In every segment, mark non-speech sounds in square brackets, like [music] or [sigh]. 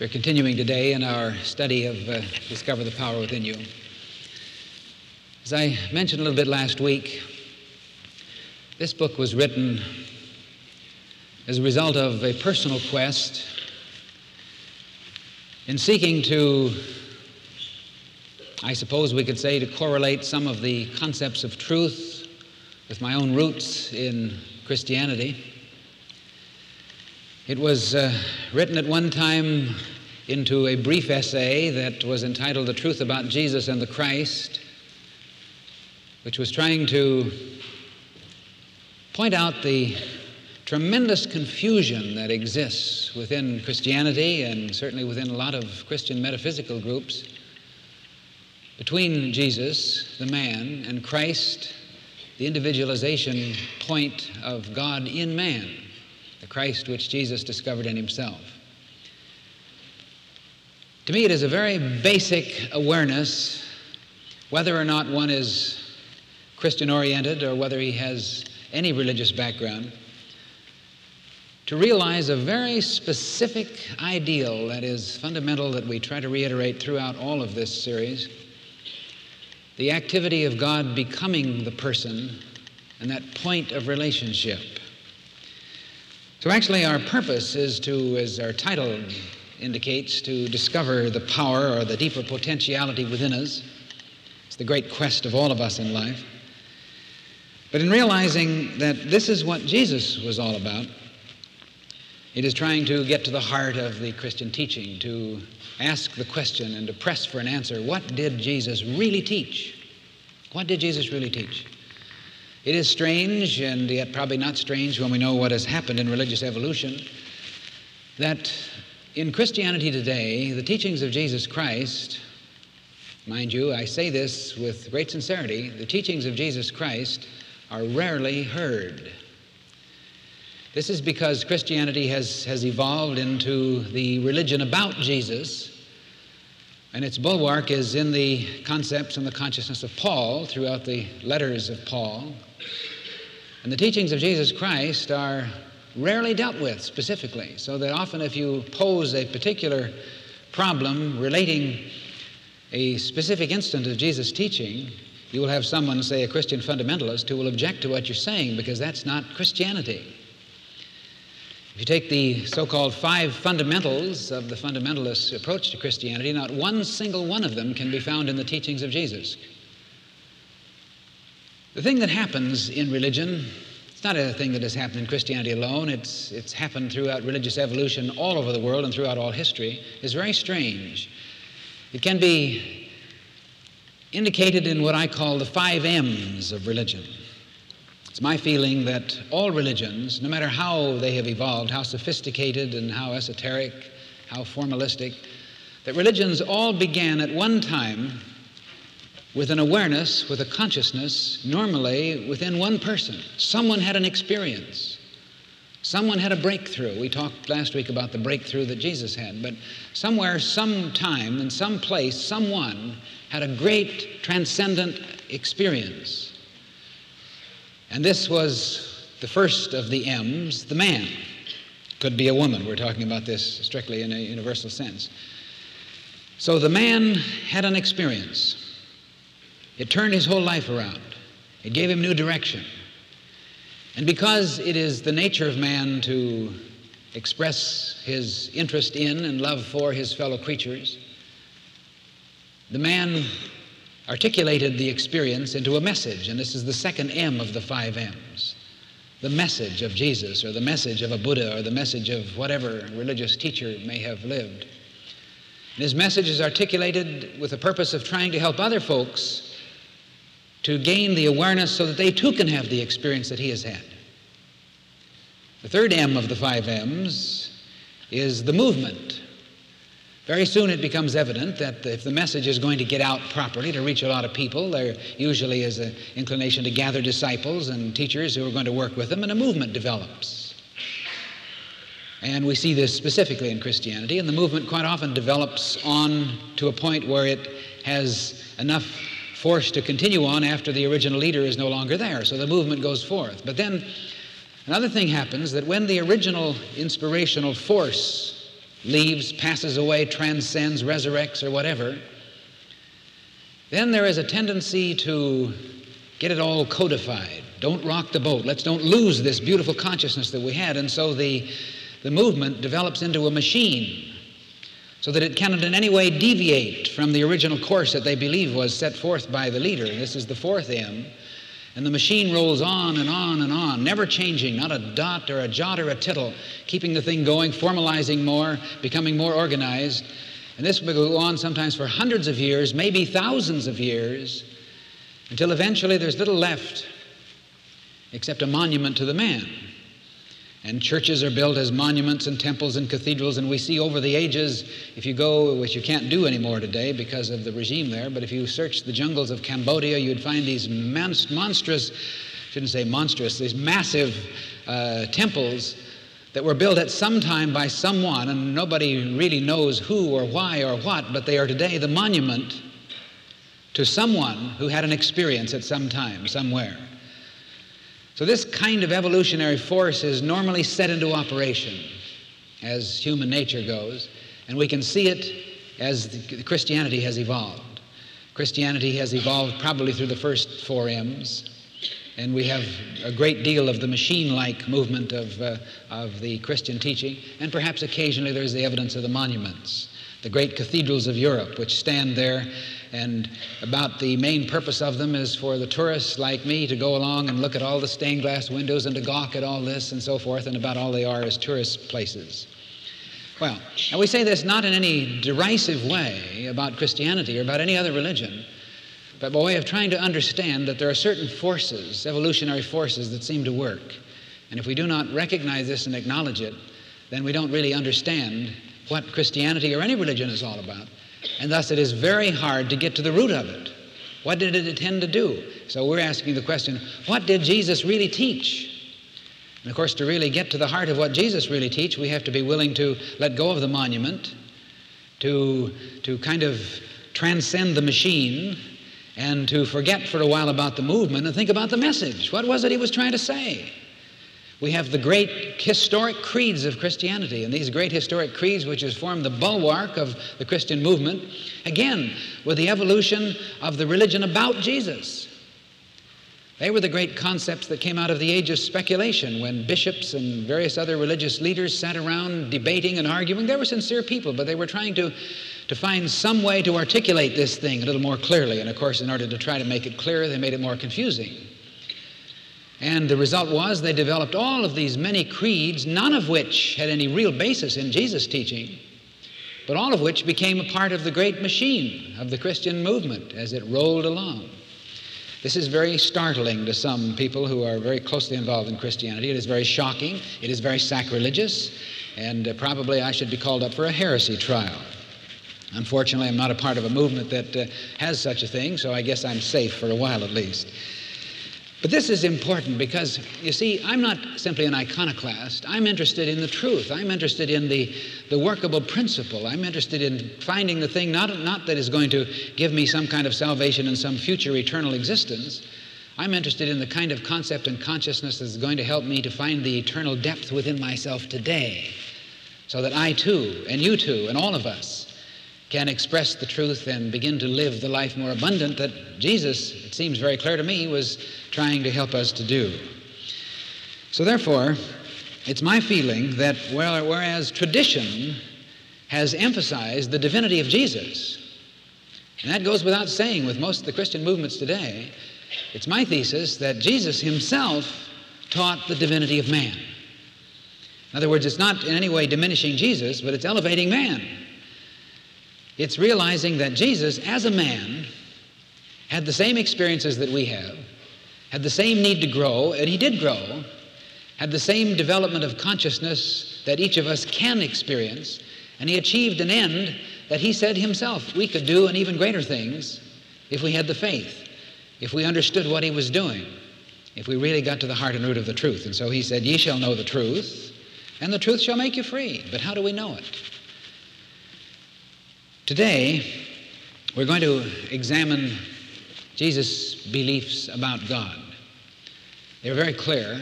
We're continuing today in our study of uh, Discover the Power Within You. As I mentioned a little bit last week, this book was written as a result of a personal quest in seeking to, I suppose we could say, to correlate some of the concepts of truth with my own roots in Christianity. It was uh, written at one time into a brief essay that was entitled The Truth About Jesus and the Christ, which was trying to point out the tremendous confusion that exists within Christianity and certainly within a lot of Christian metaphysical groups between Jesus, the man, and Christ, the individualization point of God in man the Christ which Jesus discovered in himself. To me, it is a very basic awareness, whether or not one is Christian oriented or whether he has any religious background, to realize a very specific ideal that is fundamental that we try to reiterate throughout all of this series the activity of God becoming the person and that point of relationship. So, actually, our purpose is to, as our title indicates, to discover the power or the deeper potentiality within us. It's the great quest of all of us in life. But in realizing that this is what Jesus was all about, it is trying to get to the heart of the Christian teaching, to ask the question and to press for an answer what did Jesus really teach? What did Jesus really teach? It is strange, and yet probably not strange when we know what has happened in religious evolution, that in Christianity today, the teachings of Jesus Christ, mind you, I say this with great sincerity, the teachings of Jesus Christ are rarely heard. This is because Christianity has, has evolved into the religion about Jesus and its bulwark is in the concepts and the consciousness of Paul throughout the letters of Paul. And the teachings of Jesus Christ are rarely dealt with specifically, so that often if you pose a particular problem relating a specific instant of Jesus' teaching, you will have someone, say a Christian fundamentalist, who will object to what you're saying because that's not Christianity. If you take the so called five fundamentals of the fundamentalist approach to Christianity, not one single one of them can be found in the teachings of Jesus. The thing that happens in religion, it's not a thing that has happened in Christianity alone, it's, it's happened throughout religious evolution all over the world and throughout all history, is very strange. It can be indicated in what I call the five M's of religion. It's my feeling that all religions, no matter how they have evolved, how sophisticated and how esoteric, how formalistic, that religions all began at one time with an awareness, with a consciousness, normally within one person. Someone had an experience. Someone had a breakthrough. We talked last week about the breakthrough that Jesus had, but somewhere, sometime, in some place, someone had a great transcendent experience. And this was the first of the M's, the man. Could be a woman. We're talking about this strictly in a universal sense. So the man had an experience. It turned his whole life around. It gave him new direction. And because it is the nature of man to express his interest in and love for his fellow creatures, the man articulated the experience into a message, and this is the second M of the five M's the message of Jesus, or the message of a Buddha, or the message of whatever religious teacher may have lived. And his message is articulated with the purpose of trying to help other folks to gain the awareness so that they too can have the experience that he has had. The third M of the five M's is the movement. Very soon it becomes evident that if the message is going to get out properly to reach a lot of people, there usually is an inclination to gather disciples and teachers who are going to work with them, and a movement develops. And we see this specifically in Christianity, and the movement quite often develops on to a point where it has enough force to continue on after the original leader is no longer there. So the movement goes forth. But then another thing happens that when the original inspirational force leaves, passes away, transcends, resurrects, or whatever, then there is a tendency to get it all codified. Don't rock the boat. Let's don't lose this beautiful consciousness that we had. And so the, the movement develops into a machine so that it cannot in any way deviate from the original course that they believe was set forth by the leader. This is the fourth M. And the machine rolls on and on and on, never changing, not a dot or a jot or a tittle, keeping the thing going, formalizing more, becoming more organized. And this will go on sometimes for hundreds of years, maybe thousands of years, until eventually there's little left except a monument to the man. And churches are built as monuments and temples and cathedrals, and we see over the ages, if you go, which you can't do anymore today because of the regime there, but if you search the jungles of Cambodia, you'd find these monstrous, shouldn't say monstrous, these massive uh, temples that were built at some time by someone, and nobody really knows who or why or what, but they are today the monument to someone who had an experience at some time, somewhere. So, this kind of evolutionary force is normally set into operation as human nature goes, and we can see it as Christianity has evolved. Christianity has evolved probably through the first four M's, and we have a great deal of the machine like movement of, uh, of the Christian teaching, and perhaps occasionally there's the evidence of the monuments, the great cathedrals of Europe, which stand there and about the main purpose of them is for the tourists like me to go along and look at all the stained glass windows and to gawk at all this and so forth, and about all they are is tourist places. Well, and we say this not in any derisive way about Christianity or about any other religion, but by way of trying to understand that there are certain forces, evolutionary forces, that seem to work. And if we do not recognize this and acknowledge it, then we don't really understand what Christianity or any religion is all about. And thus, it is very hard to get to the root of it. What did it intend to do? So, we're asking the question what did Jesus really teach? And of course, to really get to the heart of what Jesus really teach, we have to be willing to let go of the monument, to, to kind of transcend the machine, and to forget for a while about the movement and think about the message. What was it he was trying to say? We have the great historic creeds of Christianity, and these great historic creeds, which has formed the bulwark of the Christian movement, again, with the evolution of the religion about Jesus. They were the great concepts that came out of the age of speculation when bishops and various other religious leaders sat around debating and arguing. They were sincere people, but they were trying to, to find some way to articulate this thing a little more clearly. And of course, in order to try to make it clearer, they made it more confusing. And the result was they developed all of these many creeds, none of which had any real basis in Jesus' teaching, but all of which became a part of the great machine of the Christian movement as it rolled along. This is very startling to some people who are very closely involved in Christianity. It is very shocking, it is very sacrilegious, and uh, probably I should be called up for a heresy trial. Unfortunately, I'm not a part of a movement that uh, has such a thing, so I guess I'm safe for a while at least. But this is important because, you see, I'm not simply an iconoclast. I'm interested in the truth. I'm interested in the, the workable principle. I'm interested in finding the thing not, not that is going to give me some kind of salvation in some future eternal existence. I'm interested in the kind of concept and consciousness that's going to help me to find the eternal depth within myself today so that I too, and you too, and all of us can express the truth and begin to live the life more abundant that Jesus, it seems very clear to me, was trying to help us to do. So, therefore, it's my feeling that whereas tradition has emphasized the divinity of Jesus, and that goes without saying with most of the Christian movements today, it's my thesis that Jesus himself taught the divinity of man. In other words, it's not in any way diminishing Jesus, but it's elevating man. It's realizing that Jesus, as a man, had the same experiences that we have, had the same need to grow, and he did grow, had the same development of consciousness that each of us can experience, and he achieved an end that he said himself we could do and even greater things if we had the faith, if we understood what he was doing, if we really got to the heart and root of the truth. And so he said, Ye shall know the truth, and the truth shall make you free. But how do we know it? Today, we're going to examine Jesus' beliefs about God. They're very clear,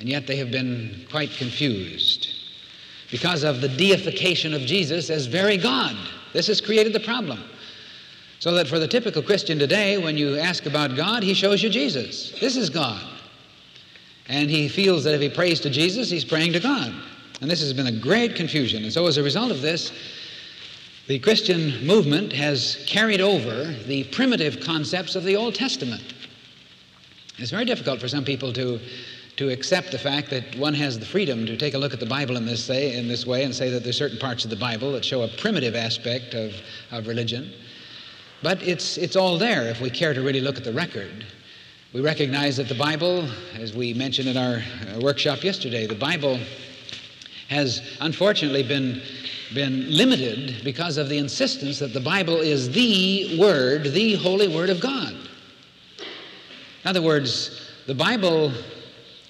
and yet they have been quite confused. because of the deification of Jesus as very God. This has created the problem. So that for the typical Christian today, when you ask about God, he shows you Jesus. This is God. And he feels that if he prays to Jesus, he's praying to God. And this has been a great confusion. And so as a result of this, the Christian movement has carried over the primitive concepts of the Old Testament. It's very difficult for some people to, to accept the fact that one has the freedom to take a look at the Bible in this, say, in this way and say that there's certain parts of the Bible that show a primitive aspect of, of religion. But it's, it's all there if we care to really look at the record. We recognize that the Bible, as we mentioned in our uh, workshop yesterday, the Bible has unfortunately been, been limited because of the insistence that the Bible is the Word, the Holy Word of God. In other words, the Bible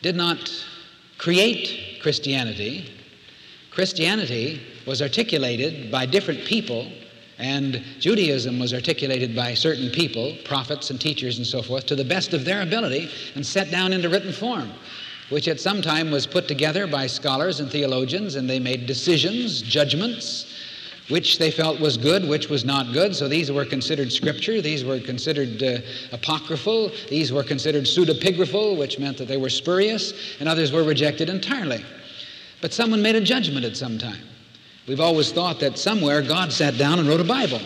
did not create Christianity. Christianity was articulated by different people, and Judaism was articulated by certain people, prophets and teachers and so forth, to the best of their ability and set down into written form, which at some time was put together by scholars and theologians, and they made decisions, judgments, which they felt was good, which was not good. So these were considered scripture, these were considered uh, apocryphal, these were considered pseudepigraphal, which meant that they were spurious, and others were rejected entirely. But someone made a judgment at some time. We've always thought that somewhere God sat down and wrote a Bible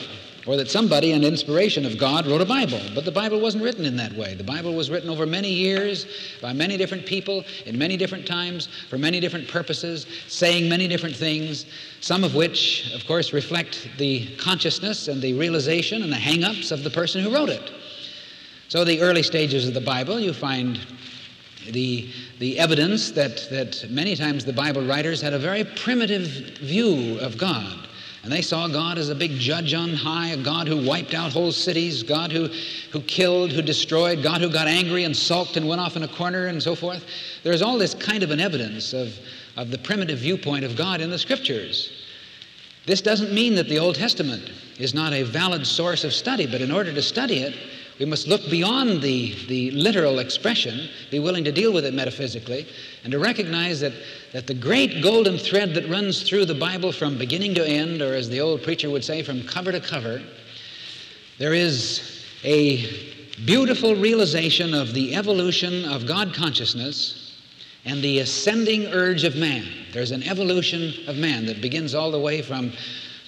or that somebody, an inspiration of God, wrote a Bible. But the Bible wasn't written in that way. The Bible was written over many years by many different people in many different times for many different purposes, saying many different things, some of which, of course, reflect the consciousness and the realization and the hang ups of the person who wrote it. So, the early stages of the Bible, you find the, the evidence that, that many times the Bible writers had a very primitive view of God. And they saw God as a big judge on high, a God who wiped out whole cities, God who, who killed, who destroyed, God who got angry and sulked and went off in a corner and so forth. There's all this kind of an evidence of, of the primitive viewpoint of God in the scriptures. This doesn't mean that the Old Testament is not a valid source of study, but in order to study it, we must look beyond the, the literal expression, be willing to deal with it metaphysically, and to recognize that, that the great golden thread that runs through the Bible from beginning to end, or as the old preacher would say, from cover to cover, there is a beautiful realization of the evolution of God consciousness and the ascending urge of man. There's an evolution of man that begins all the way from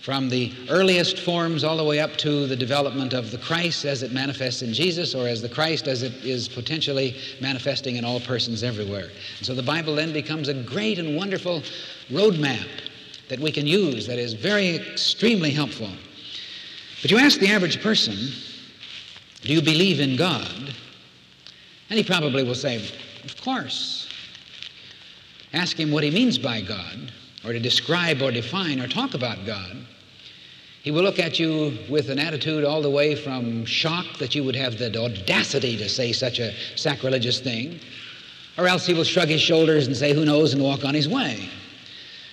from the earliest forms all the way up to the development of the Christ as it manifests in Jesus or as the Christ as it is potentially manifesting in all persons everywhere. And so the Bible then becomes a great and wonderful roadmap that we can use that is very extremely helpful. But you ask the average person, do you believe in God? And he probably will say, of course. Ask him what he means by God, or to describe or define or talk about God. He will look at you with an attitude all the way from shock that you would have the audacity to say such a sacrilegious thing, or else he will shrug his shoulders and say, Who knows, and walk on his way.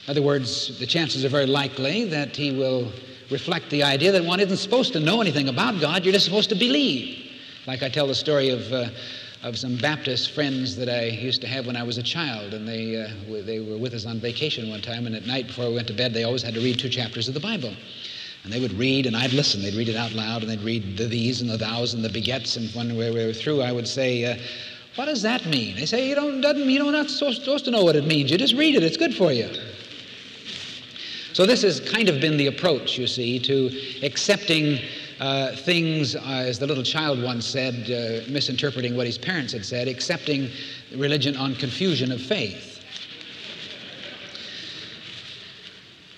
In other words, the chances are very likely that he will reflect the idea that one isn't supposed to know anything about God, you're just supposed to believe. Like I tell the story of. Uh, of some Baptist friends that I used to have when I was a child, and they, uh, they were with us on vacation one time, and at night before we went to bed, they always had to read two chapters of the Bible. And they would read, and I'd listen. They'd read it out loud, and they'd read the these and the thous and the begets. And when we were through, I would say, uh, "What does that mean?" They say, "You don't, doesn't, you know, not supposed to know what it means. You just read it. It's good for you." So this has kind of been the approach, you see, to accepting uh, things, uh, as the little child once said, uh, misinterpreting what his parents had said, accepting religion on confusion of faith.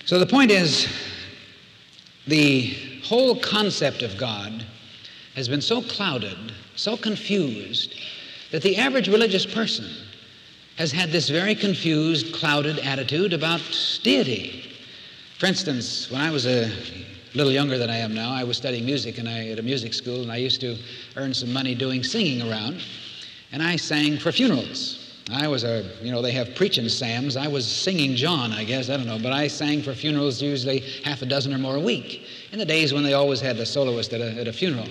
So the point is, the whole concept of God has been so clouded, so confused, that the average religious person has had this very confused, clouded attitude about deity. For instance, when I was a little younger than I am now, I was studying music and I, at a music school, and I used to earn some money doing singing around, and I sang for funerals. I was a, you know, they have preaching Sams. I was singing John, I guess, I don't know, but I sang for funerals usually half a dozen or more a week in the days when they always had the soloist at a, at a funeral.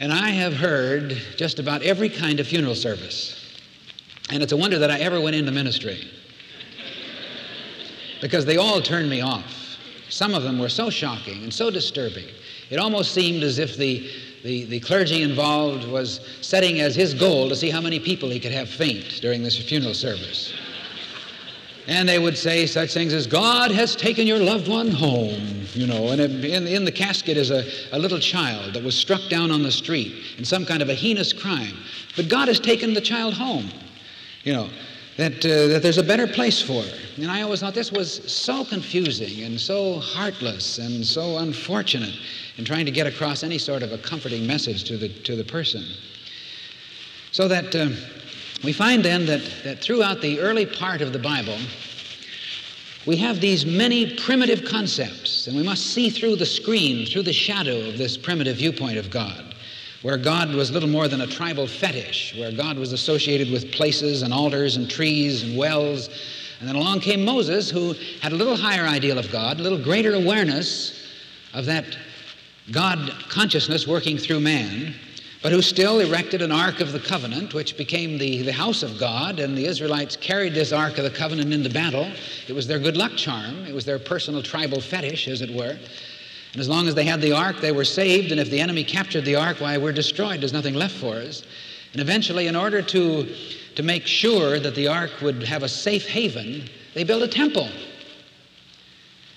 And I have heard just about every kind of funeral service. And it's a wonder that I ever went into ministry. because they all turned me off. Some of them were so shocking and so disturbing. It almost seemed as if the, the, the clergy involved was setting as his goal to see how many people he could have faint during this funeral service. And they would say such things as, God has taken your loved one home, you know, and in, in the casket is a, a little child that was struck down on the street in some kind of a heinous crime. But God has taken the child home, you know, that, uh, that there's a better place for her. And I always thought this was so confusing and so heartless and so unfortunate in trying to get across any sort of a comforting message to the, to the person. So that. Uh, we find then that, that throughout the early part of the Bible, we have these many primitive concepts, and we must see through the screen, through the shadow of this primitive viewpoint of God, where God was little more than a tribal fetish, where God was associated with places and altars and trees and wells. And then along came Moses, who had a little higher ideal of God, a little greater awareness of that God consciousness working through man but who still erected an Ark of the Covenant, which became the, the house of God, and the Israelites carried this Ark of the Covenant into battle. It was their good luck charm, it was their personal tribal fetish, as it were. And as long as they had the Ark, they were saved, and if the enemy captured the Ark, why, we're destroyed. There's nothing left for us. And eventually, in order to, to make sure that the Ark would have a safe haven, they built a temple.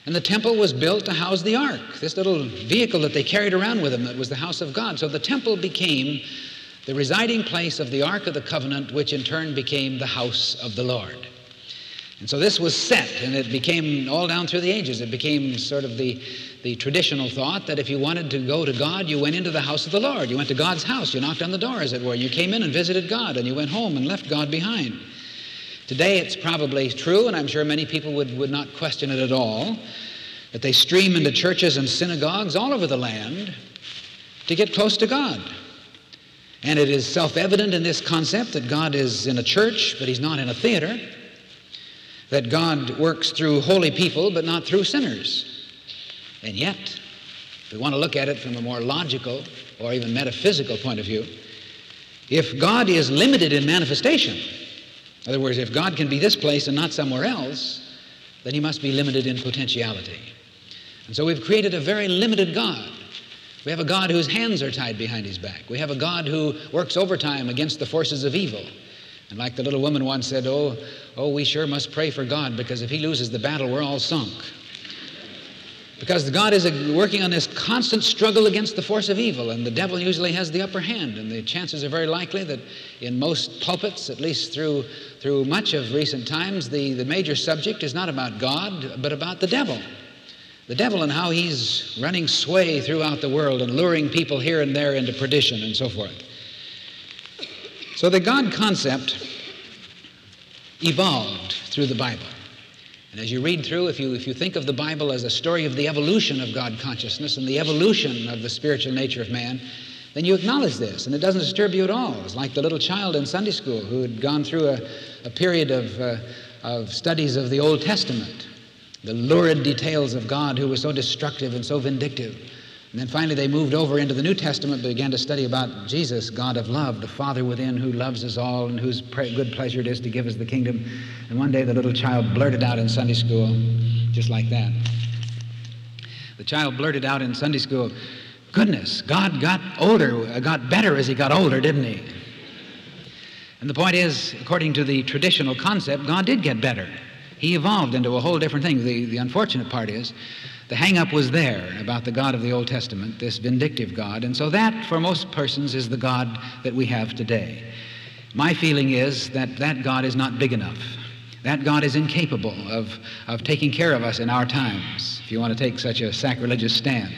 And the temple was built to house the ark, this little vehicle that they carried around with them that was the house of God. So the temple became the residing place of the ark of the covenant, which in turn became the house of the Lord. And so this was set, and it became all down through the ages. It became sort of the, the traditional thought that if you wanted to go to God, you went into the house of the Lord. You went to God's house. You knocked on the door, as it were. You came in and visited God, and you went home and left God behind. Today it's probably true, and I'm sure many people would, would not question it at all, that they stream into churches and synagogues all over the land to get close to God. And it is self evident in this concept that God is in a church, but He's not in a theater, that God works through holy people, but not through sinners. And yet, if we want to look at it from a more logical or even metaphysical point of view, if God is limited in manifestation, in other words, if God can be this place and not somewhere else, then he must be limited in potentiality. And so we've created a very limited God. We have a God whose hands are tied behind his back. We have a God who works overtime against the forces of evil. And like the little woman once said, Oh, oh, we sure must pray for God because if he loses the battle, we're all sunk. Because God is working on this constant struggle against the force of evil, and the devil usually has the upper hand. And the chances are very likely that in most pulpits, at least through, through much of recent times, the, the major subject is not about God, but about the devil. The devil and how he's running sway throughout the world and luring people here and there into perdition and so forth. So the God concept evolved through the Bible. And as you read through, if you, if you think of the Bible as a story of the evolution of God consciousness and the evolution of the spiritual nature of man, then you acknowledge this, and it doesn't disturb you at all. It's like the little child in Sunday school who had gone through a, a period of, uh, of studies of the Old Testament, the lurid details of God who was so destructive and so vindictive. And then finally, they moved over into the New Testament, began to study about Jesus, God of love, the Father within who loves us all and whose good pleasure it is to give us the kingdom. And one day, the little child blurted out in Sunday school, just like that. The child blurted out in Sunday school, Goodness, God got older, uh, got better as he got older, didn't he? And the point is, according to the traditional concept, God did get better. He evolved into a whole different thing. The, the unfortunate part is, the hang-up was there about the God of the Old Testament, this vindictive God, and so that, for most persons, is the God that we have today. My feeling is that that God is not big enough. That God is incapable of, of taking care of us in our times, if you want to take such a sacrilegious stand.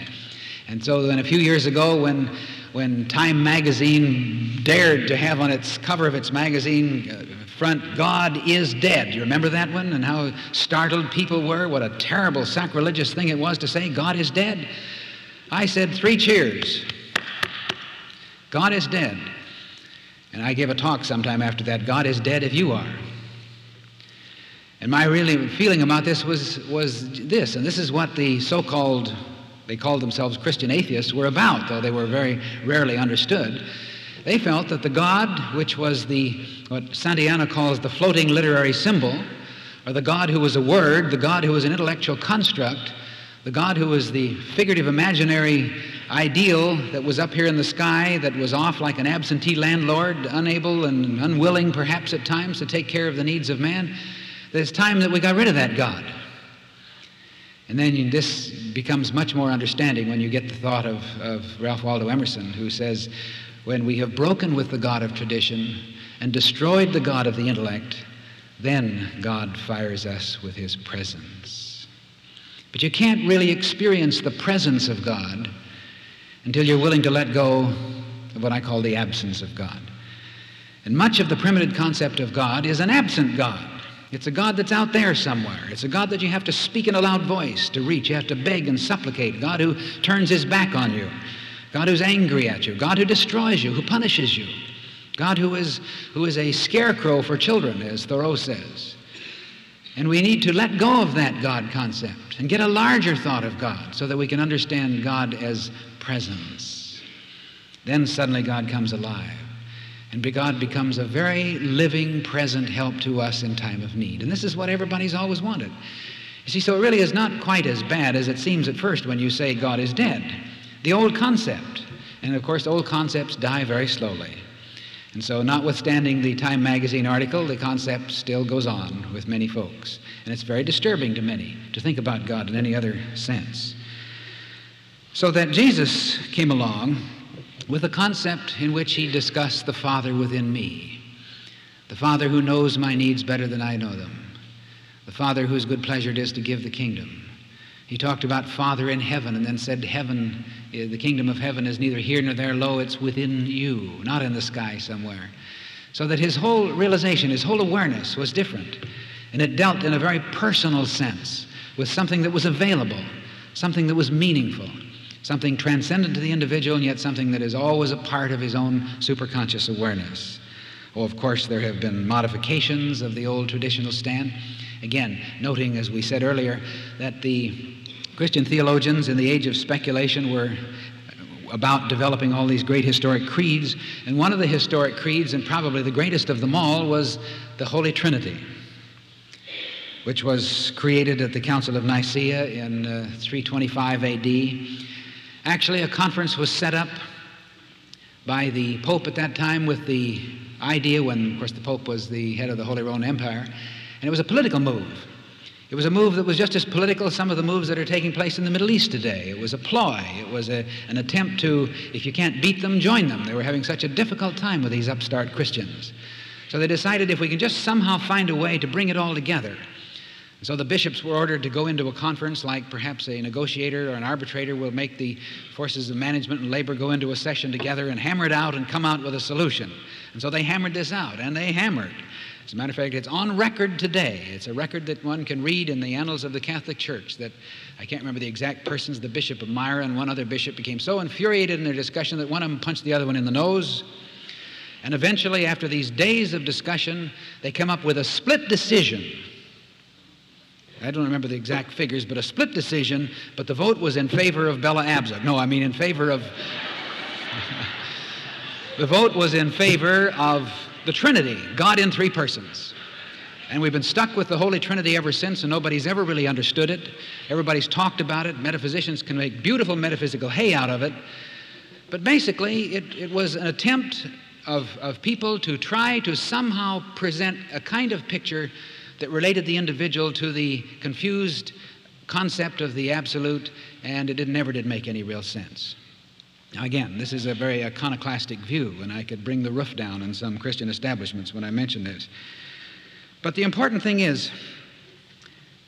And so then a few years ago, when, when Time magazine dared to have on its cover of its magazine uh, front, God is dead. You remember that one and how startled people were? What a terrible sacrilegious thing it was to say, God is dead. I said, three cheers. God is dead. And I gave a talk sometime after that God is dead if you are. And my really feeling about this was, was this, and this is what the so called, they called themselves Christian atheists, were about, though they were very rarely understood. They felt that the God, which was the, what Santayana calls the floating literary symbol, or the God who was a word, the God who was an intellectual construct, the God who was the figurative imaginary ideal that was up here in the sky, that was off like an absentee landlord, unable and unwilling perhaps at times to take care of the needs of man, there's time that we got rid of that God. And then this becomes much more understanding when you get the thought of, of Ralph Waldo Emerson, who says, When we have broken with the God of tradition and destroyed the God of the intellect, then God fires us with his presence. But you can't really experience the presence of God until you're willing to let go of what I call the absence of God. And much of the primitive concept of God is an absent God. It's a God that's out there somewhere. It's a God that you have to speak in a loud voice to reach. You have to beg and supplicate. God who turns his back on you. God who's angry at you. God who destroys you, who punishes you. God who is, who is a scarecrow for children, as Thoreau says. And we need to let go of that God concept and get a larger thought of God so that we can understand God as presence. Then suddenly God comes alive. And God becomes a very living, present help to us in time of need. And this is what everybody's always wanted. You see, so it really is not quite as bad as it seems at first when you say God is dead. The old concept, and of course, old concepts die very slowly. And so, notwithstanding the Time magazine article, the concept still goes on with many folks. And it's very disturbing to many to think about God in any other sense. So that Jesus came along with a concept in which he discussed the Father within me, the Father who knows my needs better than I know them, the Father whose good pleasure it is to give the kingdom. He talked about Father in heaven and then said, Heaven, eh, the kingdom of heaven is neither here nor there, lo, it's within you, not in the sky somewhere. So that his whole realization, his whole awareness was different. And it dealt in a very personal sense with something that was available, something that was meaningful something transcendent to the individual and yet something that is always a part of his own superconscious awareness. Oh, of course, there have been modifications of the old traditional stand. Again, noting, as we said earlier, that the Christian theologians in the age of speculation were about developing all these great historic creeds, and one of the historic creeds, and probably the greatest of them all, was the Holy Trinity, which was created at the Council of Nicaea in uh, 325 AD Actually, a conference was set up by the Pope at that time with the idea, when, of course, the Pope was the head of the Holy Roman Empire, and it was a political move. It was a move that was just as political as some of the moves that are taking place in the Middle East today. It was a ploy. It was a, an attempt to, if you can't beat them, join them. They were having such a difficult time with these upstart Christians. So they decided if we can just somehow find a way to bring it all together, so the bishops were ordered to go into a conference like perhaps a negotiator or an arbitrator will make the forces of management and labor go into a session together and hammer it out and come out with a solution. And so they hammered this out, and they hammered. As a matter of fact, it's on record today. It's a record that one can read in the annals of the Catholic Church that I can't remember the exact persons, the Bishop of Myra and one other bishop became so infuriated in their discussion that one of them punched the other one in the nose. And eventually, after these days of discussion, they come up with a split decision I don't remember the exact figures, but a split decision, but the vote was in favor of Bella Abzug. No, I mean in favor of. [laughs] the vote was in favor of the Trinity, God in three persons. And we've been stuck with the Holy Trinity ever since, and nobody's ever really understood it. Everybody's talked about it. Metaphysicians can make beautiful metaphysical hay out of it. But basically, it, it was an attempt of, of people to try to somehow present a kind of picture that related the individual to the confused concept of the absolute, and it never did make any real sense. Now, again, this is a very iconoclastic view, and I could bring the roof down in some Christian establishments when I mention this. But the important thing is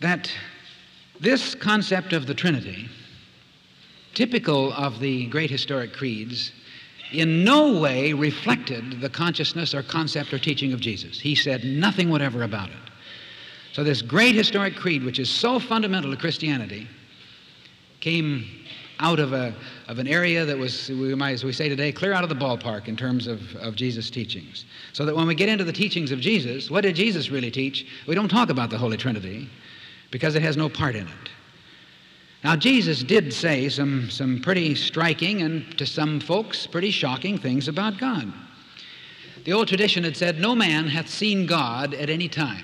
that this concept of the Trinity, typical of the great historic creeds, in no way reflected the consciousness or concept or teaching of Jesus. He said nothing whatever about it. So, this great historic creed, which is so fundamental to Christianity, came out of, a, of an area that was, we might, as we say today, clear out of the ballpark in terms of, of Jesus' teachings. So that when we get into the teachings of Jesus, what did Jesus really teach? We don't talk about the Holy Trinity because it has no part in it. Now, Jesus did say some, some pretty striking and to some folks pretty shocking things about God. The old tradition had said, No man hath seen God at any time.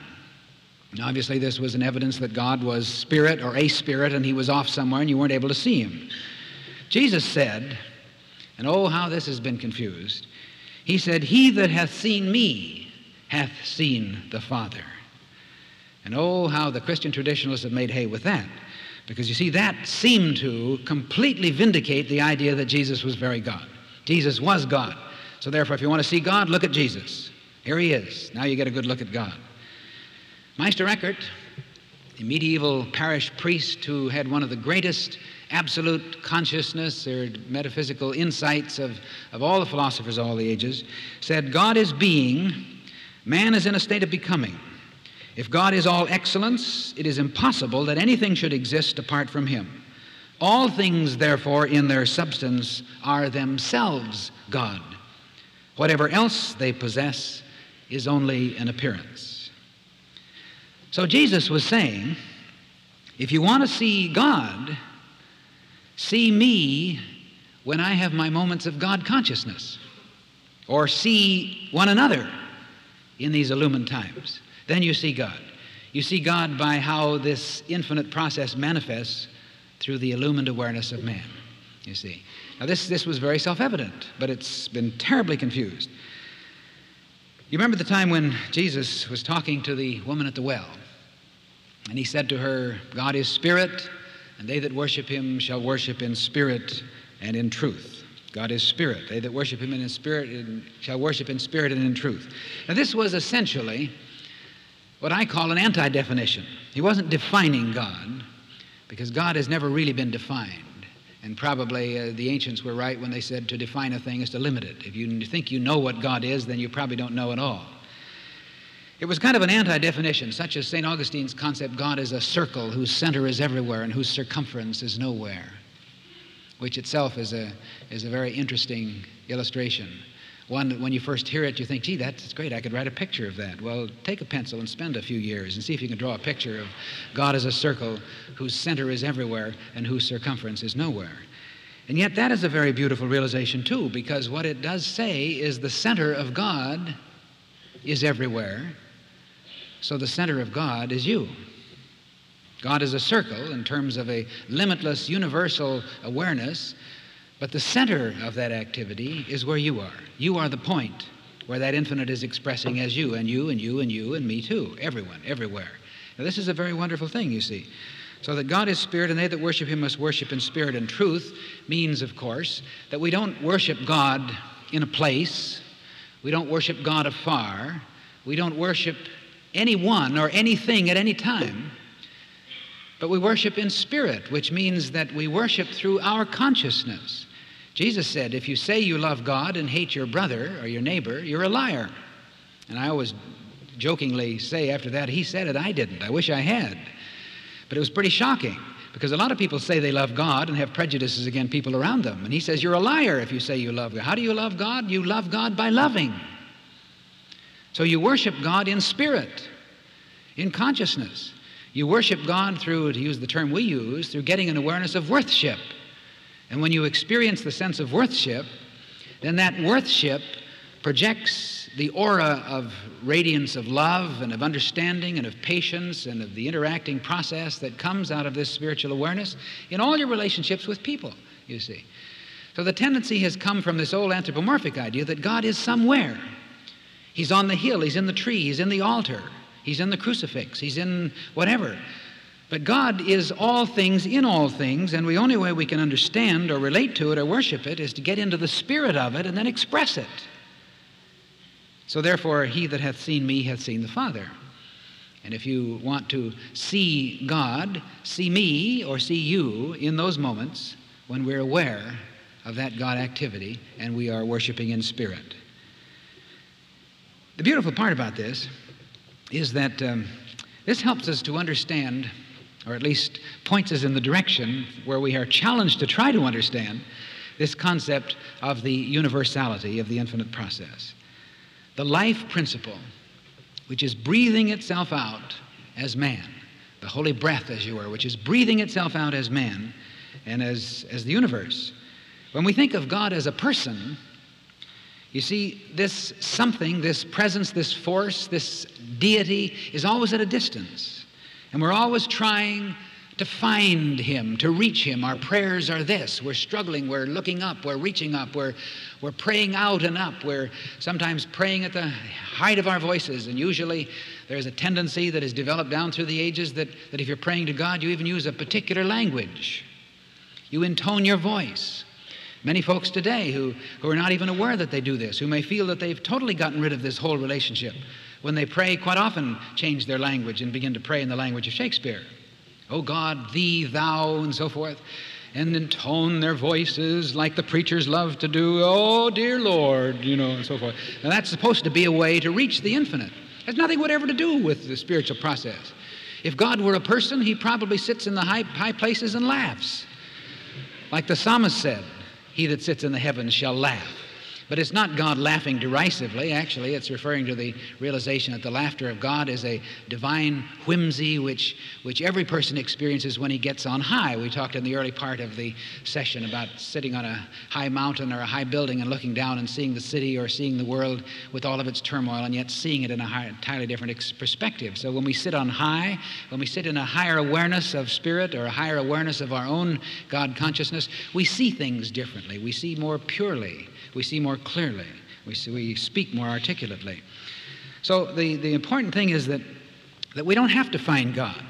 And obviously, this was an evidence that God was spirit or a spirit and he was off somewhere and you weren't able to see him. Jesus said, and oh, how this has been confused. He said, He that hath seen me hath seen the Father. And oh, how the Christian traditionalists have made hay with that. Because you see, that seemed to completely vindicate the idea that Jesus was very God. Jesus was God. So therefore, if you want to see God, look at Jesus. Here he is. Now you get a good look at God. Meister Eckhart, the medieval parish priest who had one of the greatest absolute consciousness or metaphysical insights of, of all the philosophers of all the ages, said, God is being, man is in a state of becoming. If God is all excellence, it is impossible that anything should exist apart from him. All things, therefore, in their substance are themselves God. Whatever else they possess is only an appearance. So Jesus was saying, if you want to see God, see me when I have my moments of God consciousness, or see one another in these illumined times. Then you see God. You see God by how this infinite process manifests through the illumined awareness of man. You see. Now, this, this was very self evident, but it's been terribly confused. You remember the time when Jesus was talking to the woman at the well? And he said to her, God is spirit, and they that worship him shall worship in spirit and in truth. God is spirit. They that worship him in spirit shall worship in spirit and in truth. Now, this was essentially what I call an anti definition. He wasn't defining God, because God has never really been defined. And probably uh, the ancients were right when they said to define a thing is to limit it. If you think you know what God is, then you probably don't know at all. It was kind of an anti definition, such as St. Augustine's concept God is a circle whose center is everywhere and whose circumference is nowhere, which itself is a, is a very interesting illustration. One when you first hear it, you think, gee, that's great, I could write a picture of that. Well, take a pencil and spend a few years and see if you can draw a picture of God as a circle whose center is everywhere and whose circumference is nowhere. And yet, that is a very beautiful realization, too, because what it does say is the center of God is everywhere so the center of God is you. God is a circle in terms of a limitless universal awareness, but the center of that activity is where you are. You are the point where that infinite is expressing as you, and you, and you, and you, and me too. Everyone, everywhere. Now, this is a very wonderful thing, you see. So that God is spirit, and they that worship him must worship in spirit and truth means, of course, that we don't worship God in a place, we don't worship God afar, we don't worship anyone or anything at any time. But we worship in spirit, which means that we worship through our consciousness. Jesus said, If you say you love God and hate your brother or your neighbor, you're a liar. And I always jokingly say after that, He said it, I didn't. I wish I had. But it was pretty shocking because a lot of people say they love God and have prejudices against people around them. And He says, You're a liar if you say you love God. How do you love God? You love God by loving. So you worship God in spirit, in consciousness. You worship God through, to use the term we use, through getting an awareness of worthship. And when you experience the sense of worthship, then that worthship projects the aura of radiance of love and of understanding and of patience and of the interacting process that comes out of this spiritual awareness in all your relationships with people, you see. So the tendency has come from this old anthropomorphic idea that God is somewhere. He's on the hill, he's in the tree, he's in the altar, he's in the crucifix, he's in whatever. But God is all things in all things, and the only way we can understand or relate to it or worship it is to get into the spirit of it and then express it. So therefore, he that hath seen me hath seen the Father. And if you want to see God, see me or see you in those moments when we're aware of that God activity and we are worshiping in spirit. The beautiful part about this is that um, this helps us to understand, or at least points us in the direction where we are challenged to try to understand this concept of the universality of the infinite process. The life principle, which is breathing itself out as man, the holy breath, as you were, which is breathing itself out as man and as, as the universe. When we think of God as a person, You see, this something, this presence, this force, this deity is always at a distance. And we're always trying to find Him, to reach Him. Our prayers are this. We're struggling, we're looking up, we're reaching up, we're, we're praying out and up. We're sometimes praying at the height of our voices, and usually there's a tendency that has developed down through the ages that, that if you're praying to God, you even use a particular language. You intone your voice. Many folks today who, who are not even aware that they do this, who may feel that they've totally gotten rid of this whole relationship, when they pray, quite often change their language and begin to pray in the language of Shakespeare. Oh God, thee, thou, and so forth, and intone their voices like the preachers love to do. Oh, dear Lord, you know, and so forth. Now, that's supposed to be a way to reach the infinite. It has nothing whatever to do with the spiritual process. If God were a person, he probably sits in the high, high places and laughs. Like the psalmist said, He that sits in the heavens shall laugh. But it's not God laughing derisively. Actually, it's referring to the realization that the laughter of God is a divine whimsy which, which every person experiences when he gets on high. We talked in the early part of the session about sitting on a high mountain or a high building and looking down and seeing the city or seeing the world with all of its turmoil and yet seeing it in a entirely different ex- perspective. So when we sit on high, when we sit in a higher awareness of spirit or a higher awareness of our own God consciousness, we see things differently. We see more purely. We see more clearly. We, see, we speak more articulately. So the, the important thing is that, that we don't have to find God.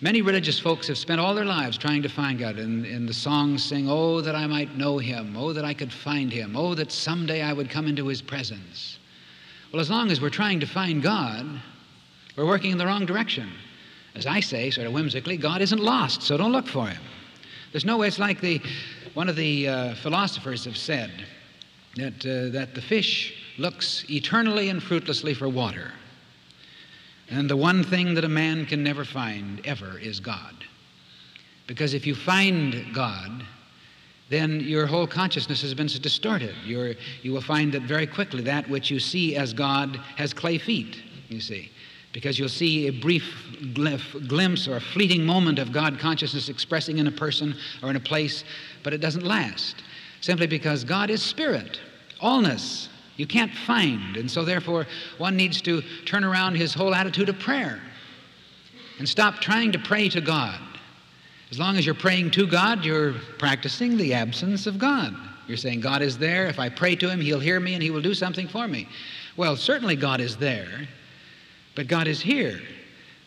Many religious folks have spent all their lives trying to find God, and, and the songs sing, Oh, that I might know Him. Oh, that I could find Him. Oh, that someday I would come into His presence. Well, as long as we're trying to find God, we're working in the wrong direction. As I say, sort of whimsically, God isn't lost, so don't look for Him. There's no way, it's like the, one of the uh, philosophers have said that, uh, that the fish looks eternally and fruitlessly for water. And the one thing that a man can never find ever is God. Because if you find God, then your whole consciousness has been distorted. You're, you will find that very quickly that which you see as God has clay feet, you see because you'll see a brief glimpse or a fleeting moment of God consciousness expressing in a person or in a place, but it doesn't last. Simply because God is spirit, allness. You can't find. And so, therefore, one needs to turn around his whole attitude of prayer and stop trying to pray to God. As long as you're praying to God, you're practicing the absence of God. You're saying, God is there. If I pray to him, he'll hear me and he will do something for me. Well, certainly God is there. But God is here.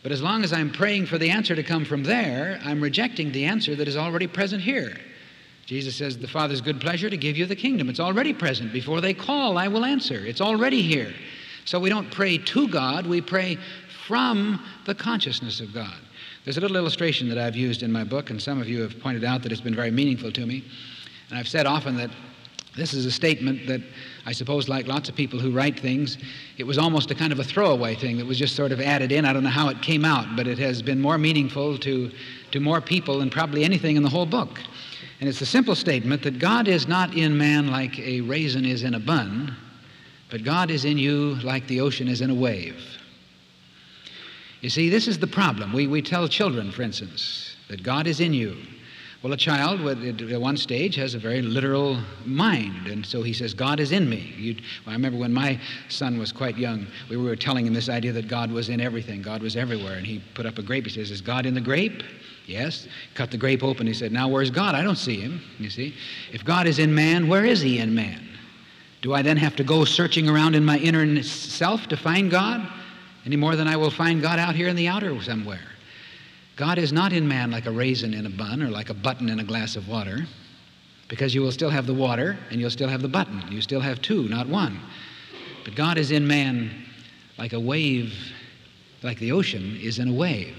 But as long as I'm praying for the answer to come from there, I'm rejecting the answer that is already present here. Jesus says, The Father's good pleasure to give you the kingdom. It's already present. Before they call, I will answer. It's already here. So we don't pray to God, we pray from the consciousness of God. There's a little illustration that I've used in my book, and some of you have pointed out that it's been very meaningful to me. And I've said often that this is a statement that I suppose, like lots of people who write things, it was almost a kind of a throwaway thing that was just sort of added in. I don't know how it came out, but it has been more meaningful to, to more people than probably anything in the whole book. And it's the simple statement that God is not in man like a raisin is in a bun, but God is in you like the ocean is in a wave. You see, this is the problem. We, we tell children, for instance, that God is in you. Well, a child at one stage has a very literal mind, and so he says, God is in me. You'd, I remember when my son was quite young, we were telling him this idea that God was in everything, God was everywhere, and he put up a grape. He says, Is God in the grape? Yes. Cut the grape open. He said, Now where's God? I don't see him. You see? If God is in man, where is he in man? Do I then have to go searching around in my inner self to find God? Any more than I will find God out here in the outer somewhere. God is not in man like a raisin in a bun or like a button in a glass of water, because you will still have the water and you'll still have the button. You still have two, not one. But God is in man like a wave, like the ocean is in a wave.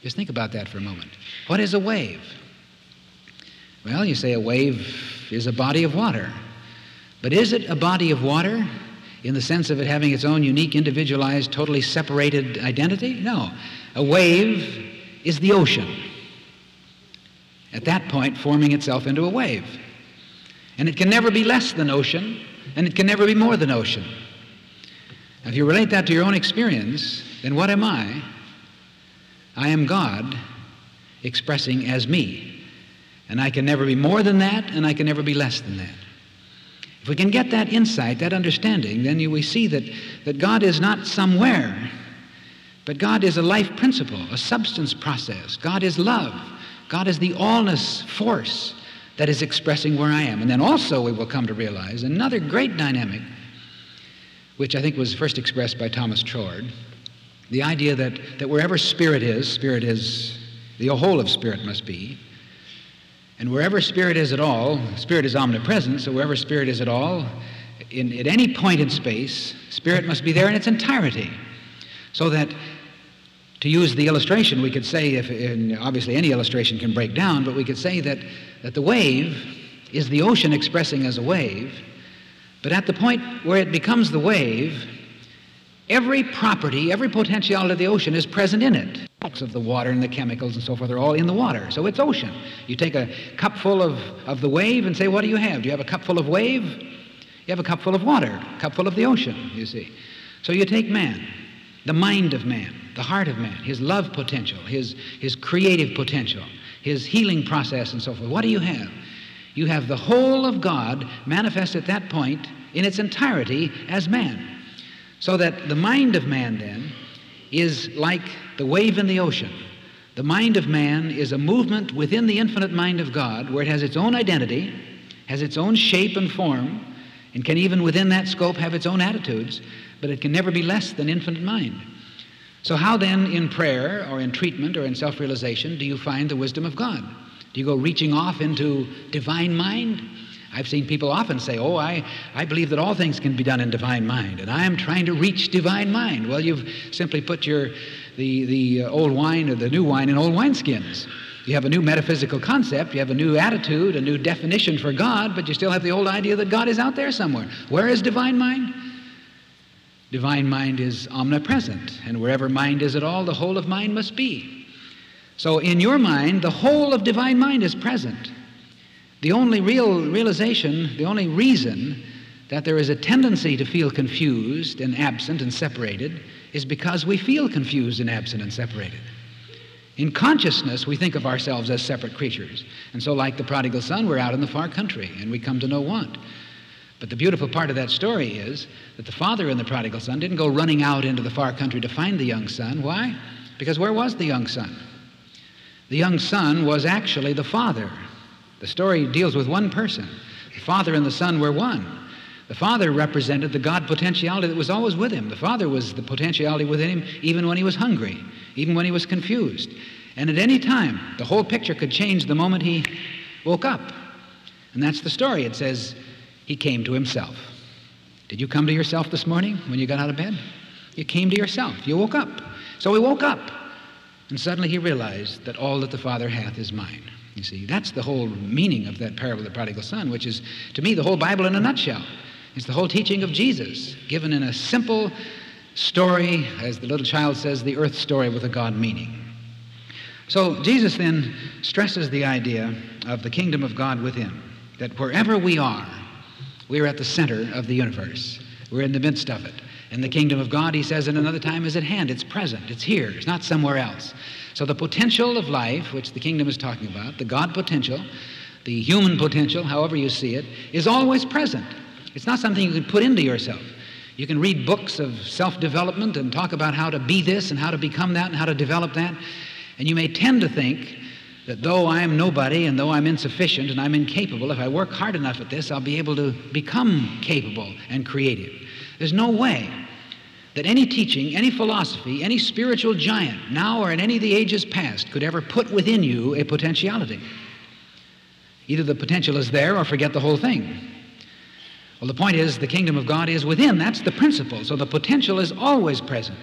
Just think about that for a moment. What is a wave? Well, you say a wave is a body of water. But is it a body of water in the sense of it having its own unique, individualized, totally separated identity? No. A wave is the ocean. At that point, forming itself into a wave. And it can never be less than ocean, and it can never be more than ocean. Now, if you relate that to your own experience, then what am I? I am God expressing as me. And I can never be more than that, and I can never be less than that. If we can get that insight, that understanding, then we see that, that God is not somewhere, but God is a life principle, a substance process. God is love. God is the allness force that is expressing where I am. And then also we will come to realize another great dynamic, which I think was first expressed by Thomas Troward, the idea that, that wherever spirit is, spirit is, the whole of spirit must be, and wherever spirit is at all, spirit is omnipresent, so wherever spirit is at all, in, at any point in space, spirit must be there in its entirety. So that, to use the illustration, we could say, if obviously any illustration can break down, but we could say that that the wave is the ocean expressing as a wave, but at the point where it becomes the wave, every property, every potentiality of the ocean is present in it. Of the water and the chemicals and so forth are all in the water. So it's ocean. You take a cup full of, of the wave and say, What do you have? Do you have a cup full of wave? You have a cup full of water, a cup full of the ocean, you see. So you take man, the mind of man, the heart of man, his love potential, his, his creative potential, his healing process and so forth. What do you have? You have the whole of God manifest at that point in its entirety as man. So that the mind of man then is like the wave in the ocean. The mind of man is a movement within the infinite mind of God where it has its own identity, has its own shape and form, and can even within that scope have its own attitudes, but it can never be less than infinite mind. So, how then in prayer or in treatment or in self realization do you find the wisdom of God? Do you go reaching off into divine mind? I've seen people often say, Oh, I, I believe that all things can be done in divine mind, and I am trying to reach divine mind. Well, you've simply put your, the, the uh, old wine or the new wine in old wineskins. You have a new metaphysical concept, you have a new attitude, a new definition for God, but you still have the old idea that God is out there somewhere. Where is divine mind? Divine mind is omnipresent, and wherever mind is at all, the whole of mind must be. So, in your mind, the whole of divine mind is present. The only real realization, the only reason that there is a tendency to feel confused and absent and separated is because we feel confused and absent and separated. In consciousness, we think of ourselves as separate creatures. And so, like the prodigal son, we're out in the far country and we come to no want. But the beautiful part of that story is that the father and the prodigal son didn't go running out into the far country to find the young son. Why? Because where was the young son? The young son was actually the father. The story deals with one person. The father and the son were one. The father represented the God potentiality that was always with him. The father was the potentiality within him even when he was hungry, even when he was confused. And at any time, the whole picture could change the moment he woke up. And that's the story. It says, he came to himself. Did you come to yourself this morning when you got out of bed? You came to yourself. You woke up. So he woke up. And suddenly he realized that all that the Father hath is mine. You see, that's the whole meaning of that parable of the prodigal son, which is, to me, the whole Bible in a nutshell. It's the whole teaching of Jesus, given in a simple story, as the little child says, the earth story with a God meaning. So Jesus then stresses the idea of the kingdom of God within, that wherever we are, we are at the center of the universe. We're in the midst of it. And the kingdom of God, he says in another time, is at hand. It's present. It's here. It's not somewhere else. So the potential of life, which the kingdom is talking about, the God potential, the human potential, however you see it, is always present. It's not something you can put into yourself. You can read books of self development and talk about how to be this and how to become that and how to develop that. And you may tend to think that though I am nobody and though I'm insufficient and I'm incapable, if I work hard enough at this, I'll be able to become capable and creative. There's no way that any teaching, any philosophy, any spiritual giant, now or in any of the ages past, could ever put within you a potentiality. Either the potential is there or forget the whole thing. Well, the point is the kingdom of God is within. That's the principle. So the potential is always present.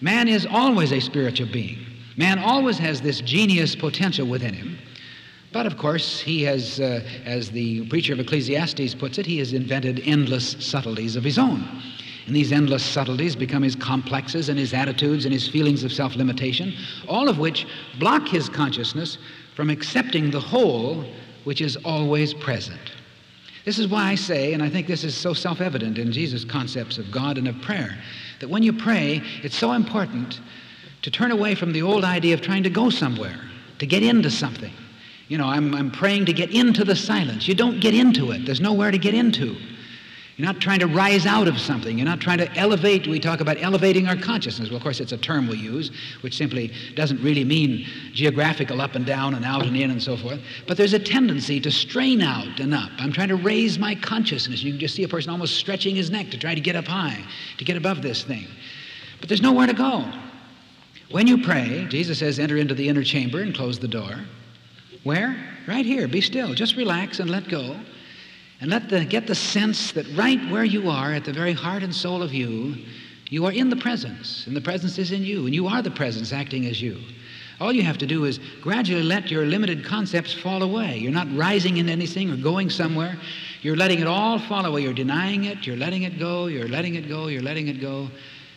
Man is always a spiritual being. Man always has this genius potential within him. But of course, he has, uh, as the preacher of Ecclesiastes puts it, he has invented endless subtleties of his own. And these endless subtleties become his complexes and his attitudes and his feelings of self limitation, all of which block his consciousness from accepting the whole which is always present. This is why I say, and I think this is so self evident in Jesus' concepts of God and of prayer, that when you pray, it's so important to turn away from the old idea of trying to go somewhere, to get into something. You know, I'm, I'm praying to get into the silence. You don't get into it, there's nowhere to get into. You're not trying to rise out of something. You're not trying to elevate. We talk about elevating our consciousness. Well, of course, it's a term we use, which simply doesn't really mean geographical up and down and out and in and so forth. But there's a tendency to strain out and up. I'm trying to raise my consciousness. You can just see a person almost stretching his neck to try to get up high, to get above this thing. But there's nowhere to go. When you pray, Jesus says, enter into the inner chamber and close the door. Where? Right here. Be still. Just relax and let go. And let the, get the sense that right where you are, at the very heart and soul of you, you are in the presence, and the presence is in you, and you are the presence acting as you. All you have to do is gradually let your limited concepts fall away. You're not rising in anything or going somewhere. You're letting it all fall away. You're denying it, you're letting it go, you're letting it go, you're letting it go,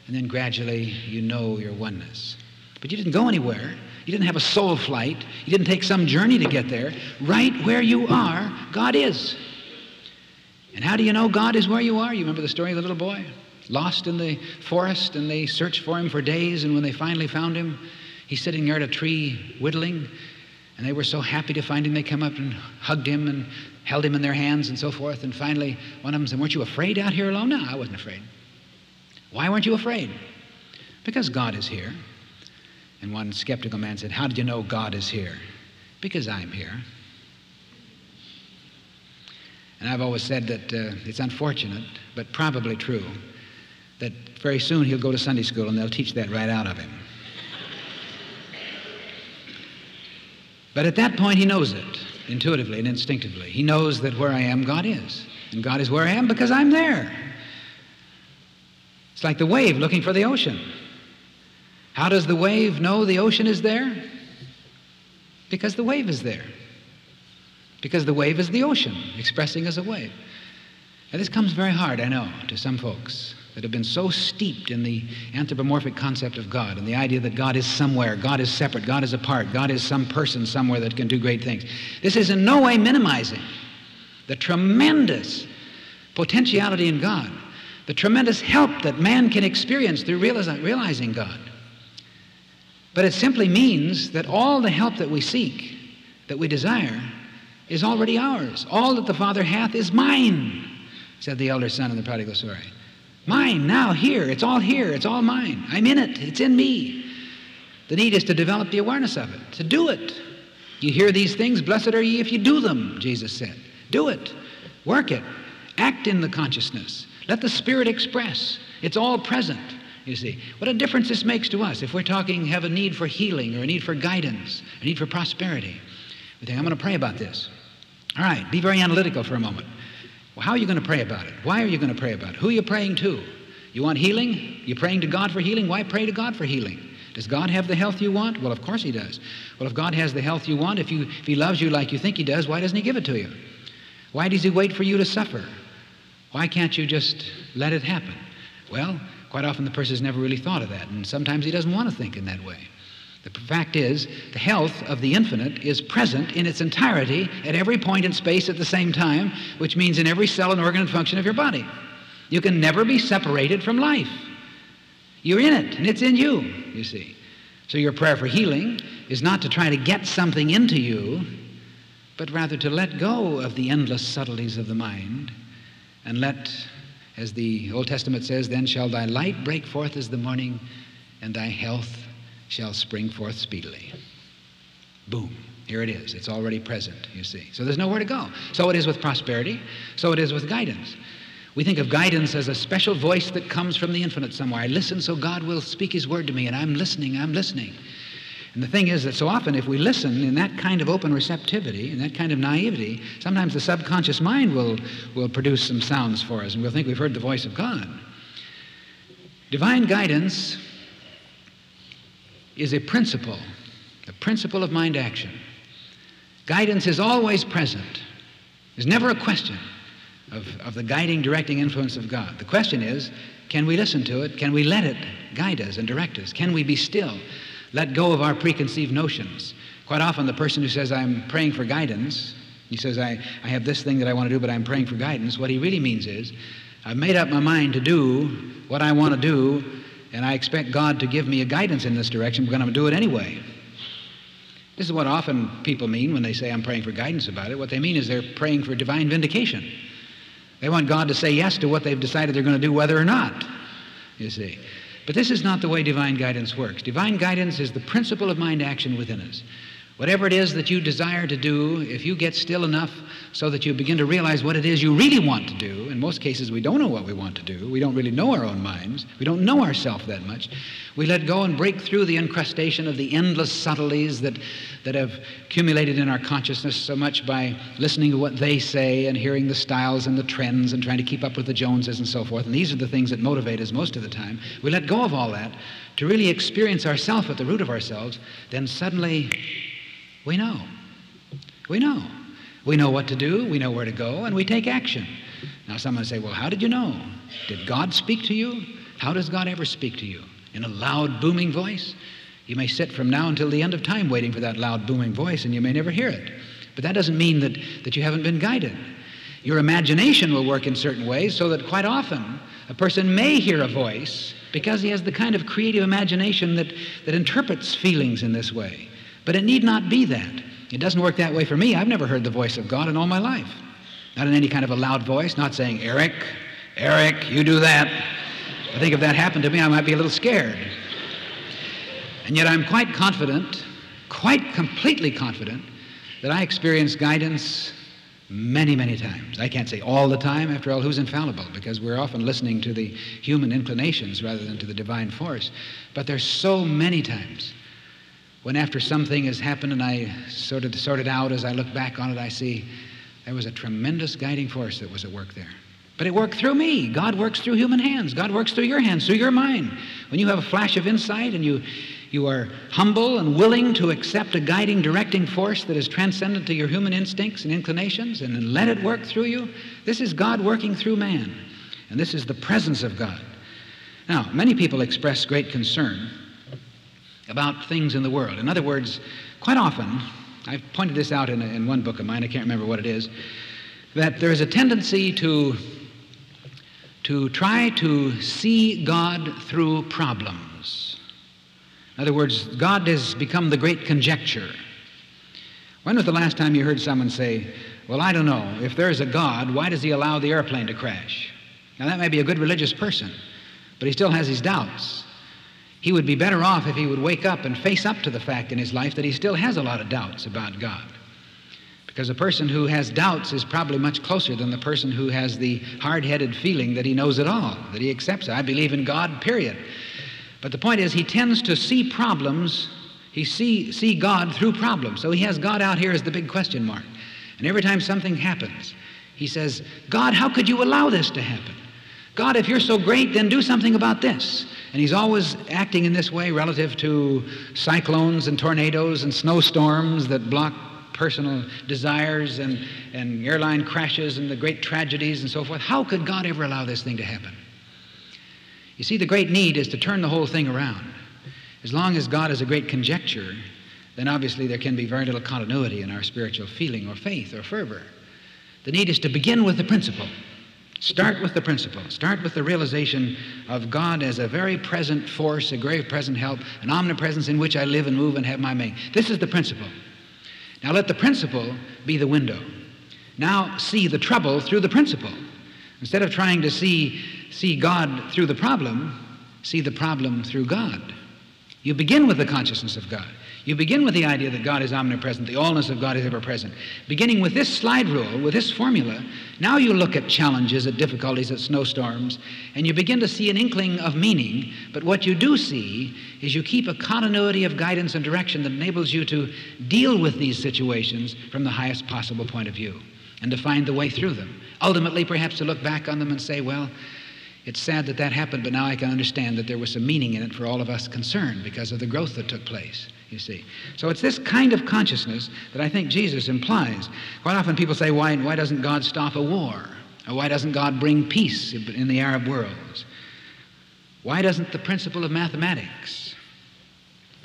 and then gradually you know your oneness. But you didn't go anywhere. You didn't have a soul flight. You didn't take some journey to get there. Right where you are, God is. And how do you know God is where you are? You remember the story of the little boy? Lost in the forest, and they searched for him for days, and when they finally found him, he's sitting there at a tree whittling, and they were so happy to find him, they come up and hugged him and held him in their hands and so forth. And finally, one of them said, Weren't you afraid out here alone? No, I wasn't afraid. Why weren't you afraid? Because God is here. And one skeptical man said, How did you know God is here? Because I'm here. And I've always said that uh, it's unfortunate, but probably true, that very soon he'll go to Sunday school and they'll teach that right out of him. But at that point, he knows it intuitively and instinctively. He knows that where I am, God is. And God is where I am because I'm there. It's like the wave looking for the ocean. How does the wave know the ocean is there? Because the wave is there because the wave is the ocean, expressing as a wave. And this comes very hard, I know, to some folks that have been so steeped in the anthropomorphic concept of God and the idea that God is somewhere, God is separate, God is apart, God is some person somewhere that can do great things. This is in no way minimizing the tremendous potentiality in God, the tremendous help that man can experience through realizing God. But it simply means that all the help that we seek, that we desire, is already ours. All that the Father hath is mine, said the elder son in the prodigal story. Mine, now, here. It's all here. It's all mine. I'm in it. It's in me. The need is to develop the awareness of it, to do it. You hear these things, blessed are ye if you do them, Jesus said. Do it. Work it. Act in the consciousness. Let the Spirit express. It's all present, you see. What a difference this makes to us if we're talking, have a need for healing or a need for guidance, a need for prosperity. We think, I'm going to pray about this. All right, be very analytical for a moment. Well, how are you going to pray about it? Why are you going to pray about it? Who are you praying to? You want healing? You're praying to God for healing? Why pray to God for healing? Does God have the health you want? Well, of course He does. Well, if God has the health you want, if, you, if He loves you like you think He does, why doesn't He give it to you? Why does He wait for you to suffer? Why can't you just let it happen? Well, quite often the person has never really thought of that, and sometimes he doesn't want to think in that way. The fact is, the health of the infinite is present in its entirety at every point in space at the same time, which means in every cell and organ and function of your body. You can never be separated from life. You're in it, and it's in you, you see. So your prayer for healing is not to try to get something into you, but rather to let go of the endless subtleties of the mind and let, as the Old Testament says, then shall thy light break forth as the morning and thy health shall spring forth speedily. Boom. Here it is. It's already present, you see. So there's nowhere to go. So it is with prosperity. So it is with guidance. We think of guidance as a special voice that comes from the infinite somewhere. I listen so God will speak His word to me, and I'm listening, I'm listening. And the thing is that so often, if we listen in that kind of open receptivity, in that kind of naivety, sometimes the subconscious mind will, will produce some sounds for us, and we'll think we've heard the voice of God. Divine guidance is a principle, a principle of mind action. Guidance is always present. There's never a question of, of the guiding, directing influence of God. The question is can we listen to it? Can we let it guide us and direct us? Can we be still? Let go of our preconceived notions. Quite often, the person who says, I'm praying for guidance, he says, I, I have this thing that I want to do, but I'm praying for guidance. What he really means is, I've made up my mind to do what I want to do, and I expect God to give me a guidance in this direction, but I'm going to do it anyway. This is what often people mean when they say I'm praying for guidance about it. What they mean is they're praying for divine vindication. They want God to say yes to what they've decided they're going to do, whether or not, you see. But this is not the way divine guidance works. Divine guidance is the principle of mind action within us. Whatever it is that you desire to do, if you get still enough so that you begin to realize what it is you really want to do, in most cases we don't know what we want to do, we don't really know our own minds, we don't know ourselves that much, we let go and break through the incrustation of the endless subtleties that, that have accumulated in our consciousness so much by listening to what they say and hearing the styles and the trends and trying to keep up with the Joneses and so forth. And these are the things that motivate us most of the time. We let go of all that to really experience ourself at the root of ourselves, then suddenly we know. We know. We know what to do, we know where to go, and we take action. Now, someone say, Well, how did you know? Did God speak to you? How does God ever speak to you? In a loud, booming voice? You may sit from now until the end of time waiting for that loud, booming voice, and you may never hear it. But that doesn't mean that, that you haven't been guided. Your imagination will work in certain ways so that quite often a person may hear a voice because he has the kind of creative imagination that, that interprets feelings in this way. But it need not be that. It doesn't work that way for me. I've never heard the voice of God in all my life. Not in any kind of a loud voice, not saying, Eric, Eric, you do that. I think if that happened to me, I might be a little scared. And yet I'm quite confident, quite completely confident, that I experience guidance many, many times. I can't say all the time, after all, who's infallible? Because we're often listening to the human inclinations rather than to the divine force. But there's so many times when after something has happened and I sort of sort it out, as I look back on it, I see there was a tremendous guiding force that was at work there. But it worked through me. God works through human hands. God works through your hands, through your mind. When you have a flash of insight and you, you are humble and willing to accept a guiding, directing force that is transcendent to your human instincts and inclinations and let it work through you, this is God working through man. And this is the presence of God. Now, many people express great concern about things in the world. In other words, quite often, I've pointed this out in, a, in one book of mine, I can't remember what it is, that there is a tendency to, to try to see God through problems. In other words, God has become the great conjecture. When was the last time you heard someone say, Well, I don't know, if there's a God, why does he allow the airplane to crash? Now, that may be a good religious person, but he still has his doubts. He would be better off if he would wake up and face up to the fact in his life that he still has a lot of doubts about God. Because a person who has doubts is probably much closer than the person who has the hard headed feeling that he knows it all, that he accepts it. I believe in God, period. But the point is, he tends to see problems, he see, see God through problems. So he has God out here as the big question mark. And every time something happens, he says, God, how could you allow this to happen? God, if you're so great, then do something about this. And he's always acting in this way relative to cyclones and tornadoes and snowstorms that block personal desires and, and airline crashes and the great tragedies and so forth. How could God ever allow this thing to happen? You see, the great need is to turn the whole thing around. As long as God is a great conjecture, then obviously there can be very little continuity in our spiritual feeling or faith or fervor. The need is to begin with the principle. Start with the principle. Start with the realization of God as a very present force, a very present help, an omnipresence in which I live and move and have my being. This is the principle. Now let the principle be the window. Now see the trouble through the principle. Instead of trying to see, see God through the problem, see the problem through God. You begin with the consciousness of God. You begin with the idea that God is omnipresent, the allness of God is ever present. Beginning with this slide rule, with this formula, now you look at challenges, at difficulties, at snowstorms, and you begin to see an inkling of meaning. But what you do see is you keep a continuity of guidance and direction that enables you to deal with these situations from the highest possible point of view and to find the way through them. Ultimately, perhaps to look back on them and say, well, it's sad that that happened, but now I can understand that there was some meaning in it for all of us concerned because of the growth that took place you see. So it's this kind of consciousness that I think Jesus implies. Quite often people say, why, why doesn't God stop a war? Or why doesn't God bring peace in the Arab worlds? Why doesn't the principle of mathematics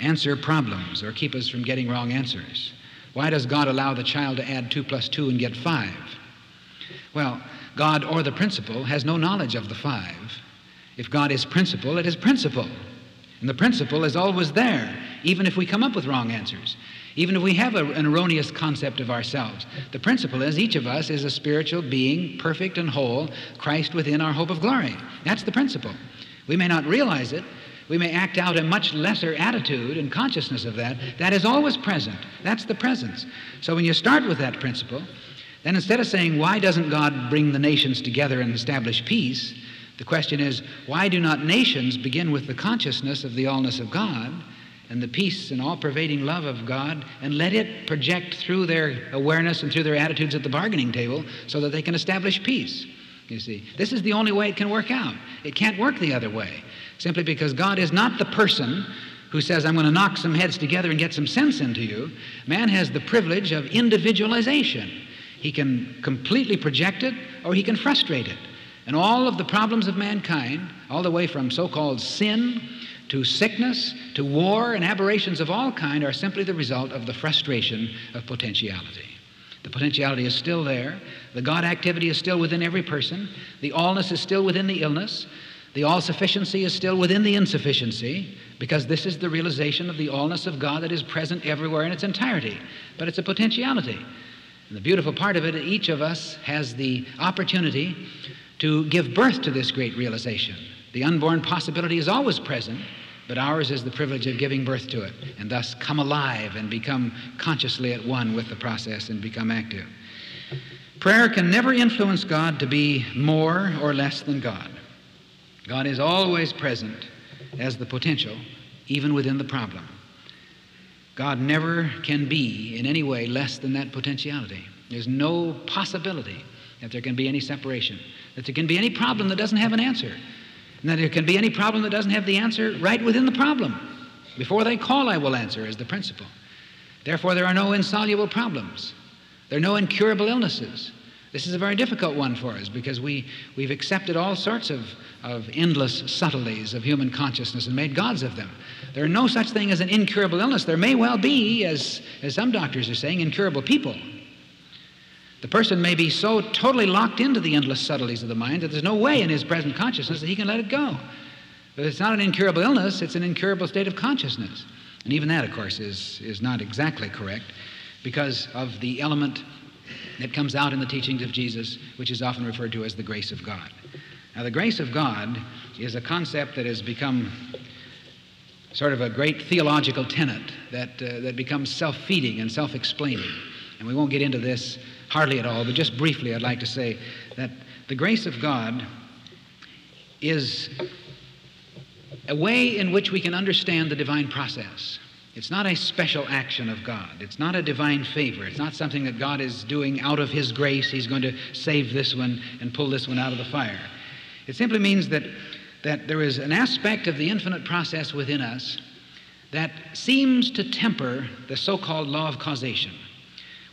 answer problems or keep us from getting wrong answers? Why does God allow the child to add 2 plus 2 and get 5? Well, God or the principle has no knowledge of the 5. If God is principle, it is principle. And the principle is always there, even if we come up with wrong answers. even if we have a, an erroneous concept of ourselves. The principle is each of us is a spiritual being, perfect and whole, Christ within our hope of glory. That's the principle. We may not realize it. We may act out a much lesser attitude and consciousness of that. That is always present. That's the presence. So when you start with that principle, then instead of saying, why doesn't God bring the nations together and establish peace? The question is, why do not nations begin with the consciousness of the allness of God and the peace and all pervading love of God and let it project through their awareness and through their attitudes at the bargaining table so that they can establish peace. You see, this is the only way it can work out. It can't work the other way, simply because God is not the person who says, I'm going to knock some heads together and get some sense into you. Man has the privilege of individualization. He can completely project it or he can frustrate it. And all of the problems of mankind, all the way from so called sin to sickness, to war, and aberrations of all kind are simply the result of the frustration of potentiality. The potentiality is still there. The God activity is still within every person. The allness is still within the illness. The all sufficiency is still within the insufficiency because this is the realization of the allness of God that is present everywhere in its entirety. But it's a potentiality. And the beautiful part of it, each of us has the opportunity to give birth to this great realization. The unborn possibility is always present, but ours is the privilege of giving birth to it and thus come alive and become consciously at one with the process and become active. Prayer can never influence God to be more or less than God. God is always present as the potential, even within the problem. God never can be in any way less than that potentiality. There's no possibility that there can be any separation, that there can be any problem that doesn't have an answer. That there can be any problem that doesn't have the answer right within the problem. Before they call, I will answer, is the principle. Therefore, there are no insoluble problems. There are no incurable illnesses. This is a very difficult one for us because we, we've accepted all sorts of, of endless subtleties of human consciousness and made gods of them. There are no such thing as an incurable illness. There may well be, as, as some doctors are saying, incurable people. The person may be so totally locked into the endless subtleties of the mind that there's no way in his present consciousness that he can let it go. But it's not an incurable illness, it's an incurable state of consciousness. And even that, of course, is, is not exactly correct because of the element that comes out in the teachings of Jesus, which is often referred to as the grace of God. Now, the grace of God is a concept that has become sort of a great theological tenet that, uh, that becomes self feeding and self explaining. And we won't get into this hardly at all, but just briefly, I'd like to say that the grace of God is a way in which we can understand the divine process. It's not a special action of God. It's not a divine favor. It's not something that God is doing out of His grace. He's going to save this one and pull this one out of the fire. It simply means that, that there is an aspect of the infinite process within us that seems to temper the so called law of causation.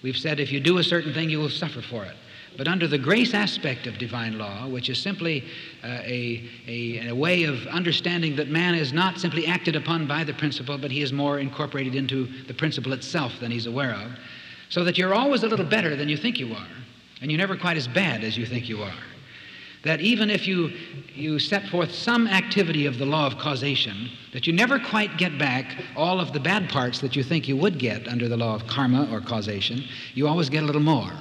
We've said if you do a certain thing, you will suffer for it. But under the grace aspect of divine law, which is simply uh, a, a, a, way of understanding that man is not simply acted upon by the principle, but he is more incorporated into the principle itself than he's aware of, so that you're always a little better than you think you are, and you're never quite as bad as you think you are that even if you, you set forth some activity of the law of causation, that you never quite get back all of the bad parts that you think you would get under the law of karma or causation, you always get a little more.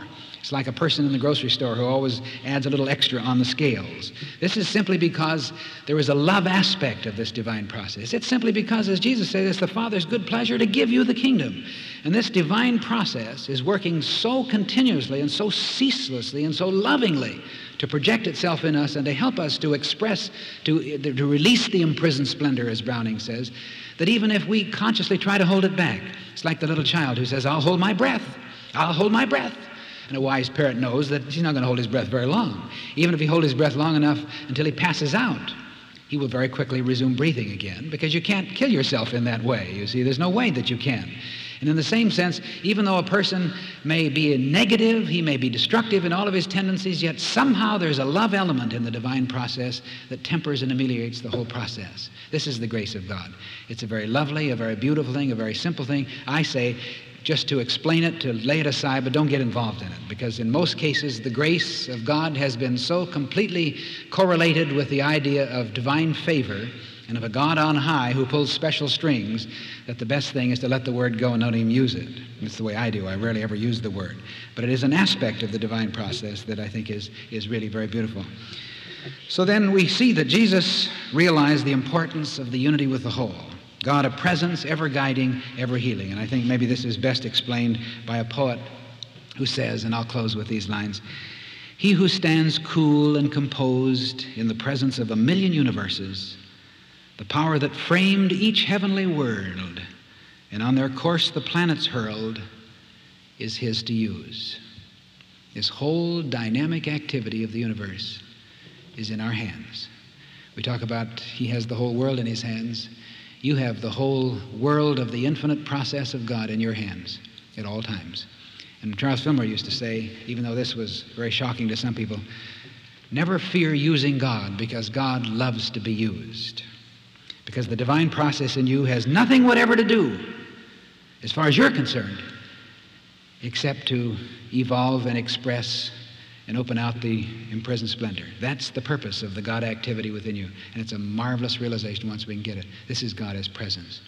It's like a person in the grocery store who always adds a little extra on the scales. This is simply because there is a love aspect of this divine process. It's simply because, as Jesus said, it's the Father's good pleasure to give you the kingdom. And this divine process is working so continuously and so ceaselessly and so lovingly to project itself in us and to help us to express, to, to release the imprisoned splendor, as Browning says, that even if we consciously try to hold it back, it's like the little child who says, I'll hold my breath, I'll hold my breath. And a wise parent knows that he's not going to hold his breath very long. Even if he holds his breath long enough until he passes out, he will very quickly resume breathing again because you can't kill yourself in that way. You see, there's no way that you can. And in the same sense, even though a person may be negative, he may be destructive in all of his tendencies, yet somehow there's a love element in the divine process that tempers and ameliorates the whole process. This is the grace of God. It's a very lovely, a very beautiful thing, a very simple thing. I say, just to explain it, to lay it aside, but don't get involved in it. Because in most cases, the grace of God has been so completely correlated with the idea of divine favor and of a God on high who pulls special strings, that the best thing is to let the word go and not even use it. That's the way I do. I rarely ever use the word. But it is an aspect of the divine process that I think is, is really very beautiful. So then we see that Jesus realized the importance of the unity with the whole. God a presence, ever guiding, ever healing. And I think maybe this is best explained by a poet who says, and I'll close with these lines He who stands cool and composed in the presence of a million universes, the power that framed each heavenly world, and on their course the planets hurled, is his to use. This whole dynamic activity of the universe is in our hands. We talk about he has the whole world in his hands. You have the whole world of the infinite process of God in your hands at all times. And Charles Fillmore used to say, even though this was very shocking to some people, never fear using God because God loves to be used. Because the divine process in you has nothing whatever to do, as far as you're concerned, except to evolve and express and open out the imprisoned splendor. That's the purpose of the God activity within you. And it's a marvelous realization once we can get it. This is God as presence.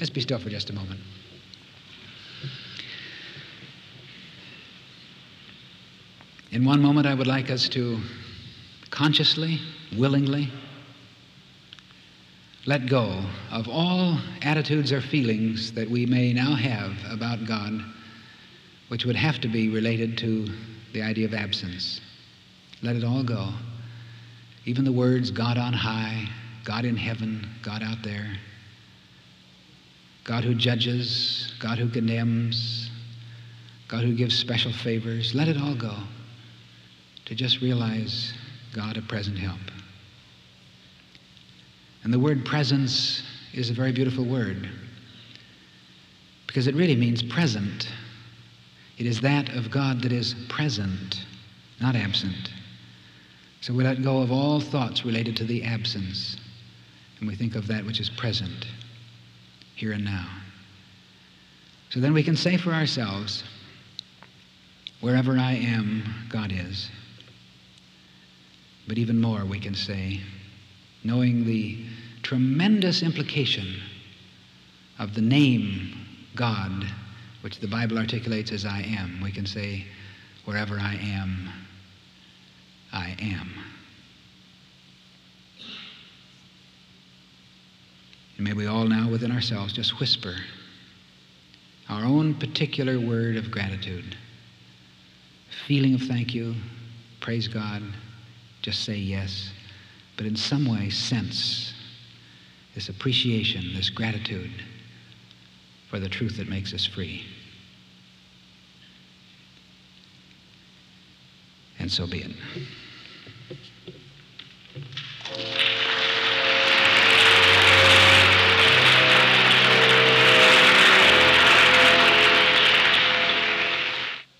Let's be still for just a moment. In one moment, I would like us to consciously, willingly, let go of all attitudes or feelings that we may now have about God, which would have to be related to the idea of absence. Let it all go. Even the words God on high, God in heaven, God out there, God who judges, God who condemns, God who gives special favors, let it all go to just realize God a present help. And the word presence is a very beautiful word because it really means present. It is that of God that is present, not absent. So we let go of all thoughts related to the absence and we think of that which is present, here and now. So then we can say for ourselves, wherever I am, God is. But even more, we can say, knowing the tremendous implication of the name God, which the Bible articulates as I am, we can say, wherever I am, I am. And may we all now within ourselves just whisper our own particular word of gratitude, feeling of thank you, praise God. Just say yes, but in some way sense this appreciation, this gratitude for the truth that makes us free. And so be it.